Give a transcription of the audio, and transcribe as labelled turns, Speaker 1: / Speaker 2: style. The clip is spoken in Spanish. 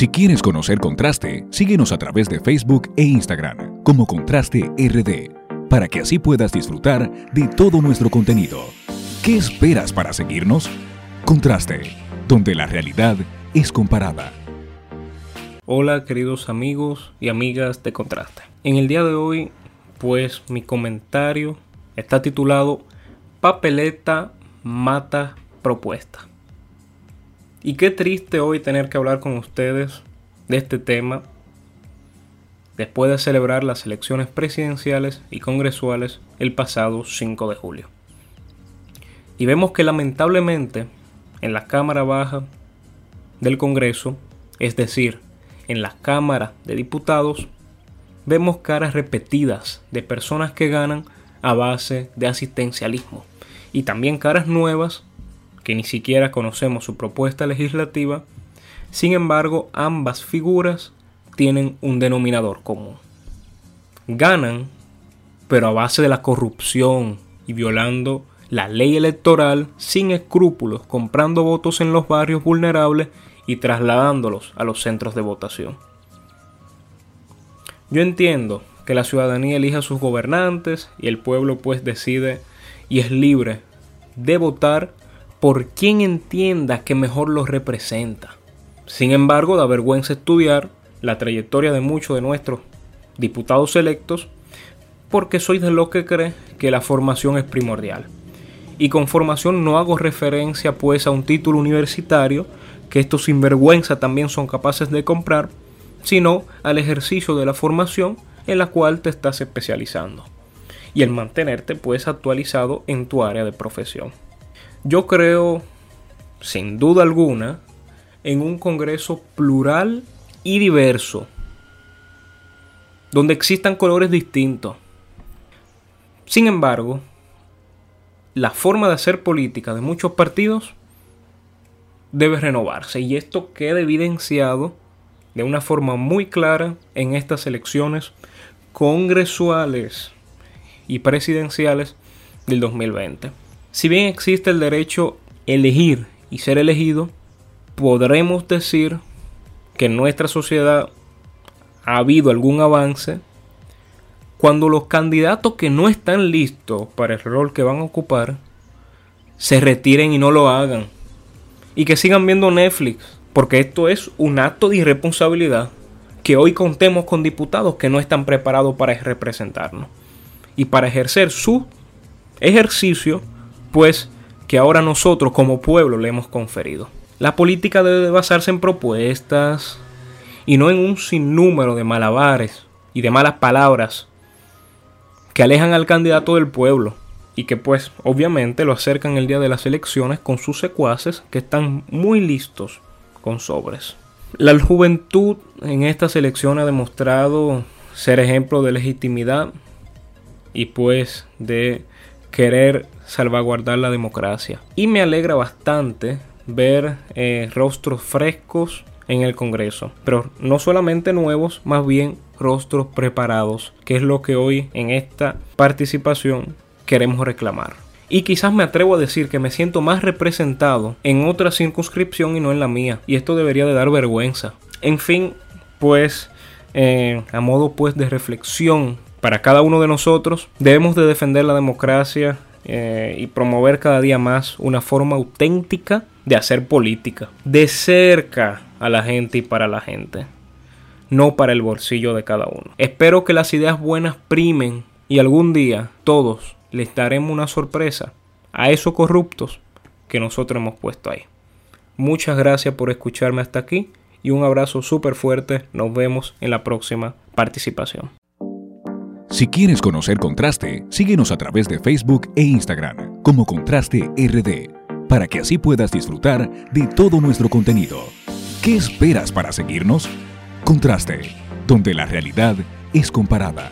Speaker 1: Si quieres conocer Contraste, síguenos a través de Facebook e Instagram como Contraste RD, para que así puedas disfrutar de todo nuestro contenido. ¿Qué esperas para seguirnos? Contraste, donde la realidad es comparada.
Speaker 2: Hola queridos amigos y amigas de Contraste. En el día de hoy, pues mi comentario está titulado Papeleta mata propuesta. Y qué triste hoy tener que hablar con ustedes de este tema después de celebrar las elecciones presidenciales y congresuales el pasado 5 de julio. Y vemos que lamentablemente en la Cámara Baja del Congreso, es decir, en la Cámara de Diputados, vemos caras repetidas de personas que ganan a base de asistencialismo y también caras nuevas que ni siquiera conocemos su propuesta legislativa, sin embargo ambas figuras tienen un denominador común. Ganan, pero a base de la corrupción y violando la ley electoral sin escrúpulos, comprando votos en los barrios vulnerables y trasladándolos a los centros de votación. Yo entiendo que la ciudadanía elija a sus gobernantes y el pueblo pues decide y es libre de votar por quien entienda que mejor los representa. Sin embargo, da vergüenza estudiar la trayectoria de muchos de nuestros diputados electos porque soy de lo que cree que la formación es primordial. Y con formación no hago referencia pues a un título universitario que estos sinvergüenza también son capaces de comprar, sino al ejercicio de la formación en la cual te estás especializando y el mantenerte pues actualizado en tu área de profesión. Yo creo, sin duda alguna, en un Congreso plural y diverso, donde existan colores distintos. Sin embargo, la forma de hacer política de muchos partidos debe renovarse y esto queda evidenciado de una forma muy clara en estas elecciones congresuales y presidenciales del 2020. Si bien existe el derecho elegir y ser elegido, podremos decir que en nuestra sociedad ha habido algún avance cuando los candidatos que no están listos para el rol que van a ocupar se retiren y no lo hagan. Y que sigan viendo Netflix, porque esto es un acto de irresponsabilidad que hoy contemos con diputados que no están preparados para representarnos y para ejercer su ejercicio pues que ahora nosotros como pueblo le hemos conferido. La política debe basarse en propuestas y no en un sinnúmero de malabares y de malas palabras que alejan al candidato del pueblo y que pues obviamente lo acercan el día de las elecciones con sus secuaces que están muy listos con sobres. La juventud en estas elecciones ha demostrado ser ejemplo de legitimidad y pues de querer salvaguardar la democracia. Y me alegra bastante ver eh, rostros frescos en el Congreso, pero no solamente nuevos, más bien rostros preparados, que es lo que hoy en esta participación queremos reclamar. Y quizás me atrevo a decir que me siento más representado en otra circunscripción y no en la mía. Y esto debería de dar vergüenza. En fin, pues, eh, a modo pues de reflexión para cada uno de nosotros. Debemos de defender la democracia eh, y promover cada día más una forma auténtica de hacer política, de cerca a la gente y para la gente, no para el bolsillo de cada uno. Espero que las ideas buenas primen y algún día todos les daremos una sorpresa a esos corruptos que nosotros hemos puesto ahí. Muchas gracias por escucharme hasta aquí y un abrazo súper fuerte. Nos vemos en la próxima participación.
Speaker 1: Si quieres conocer Contraste, síguenos a través de Facebook e Instagram como Contraste RD, para que así puedas disfrutar de todo nuestro contenido. ¿Qué esperas para seguirnos? Contraste, donde la realidad es comparada.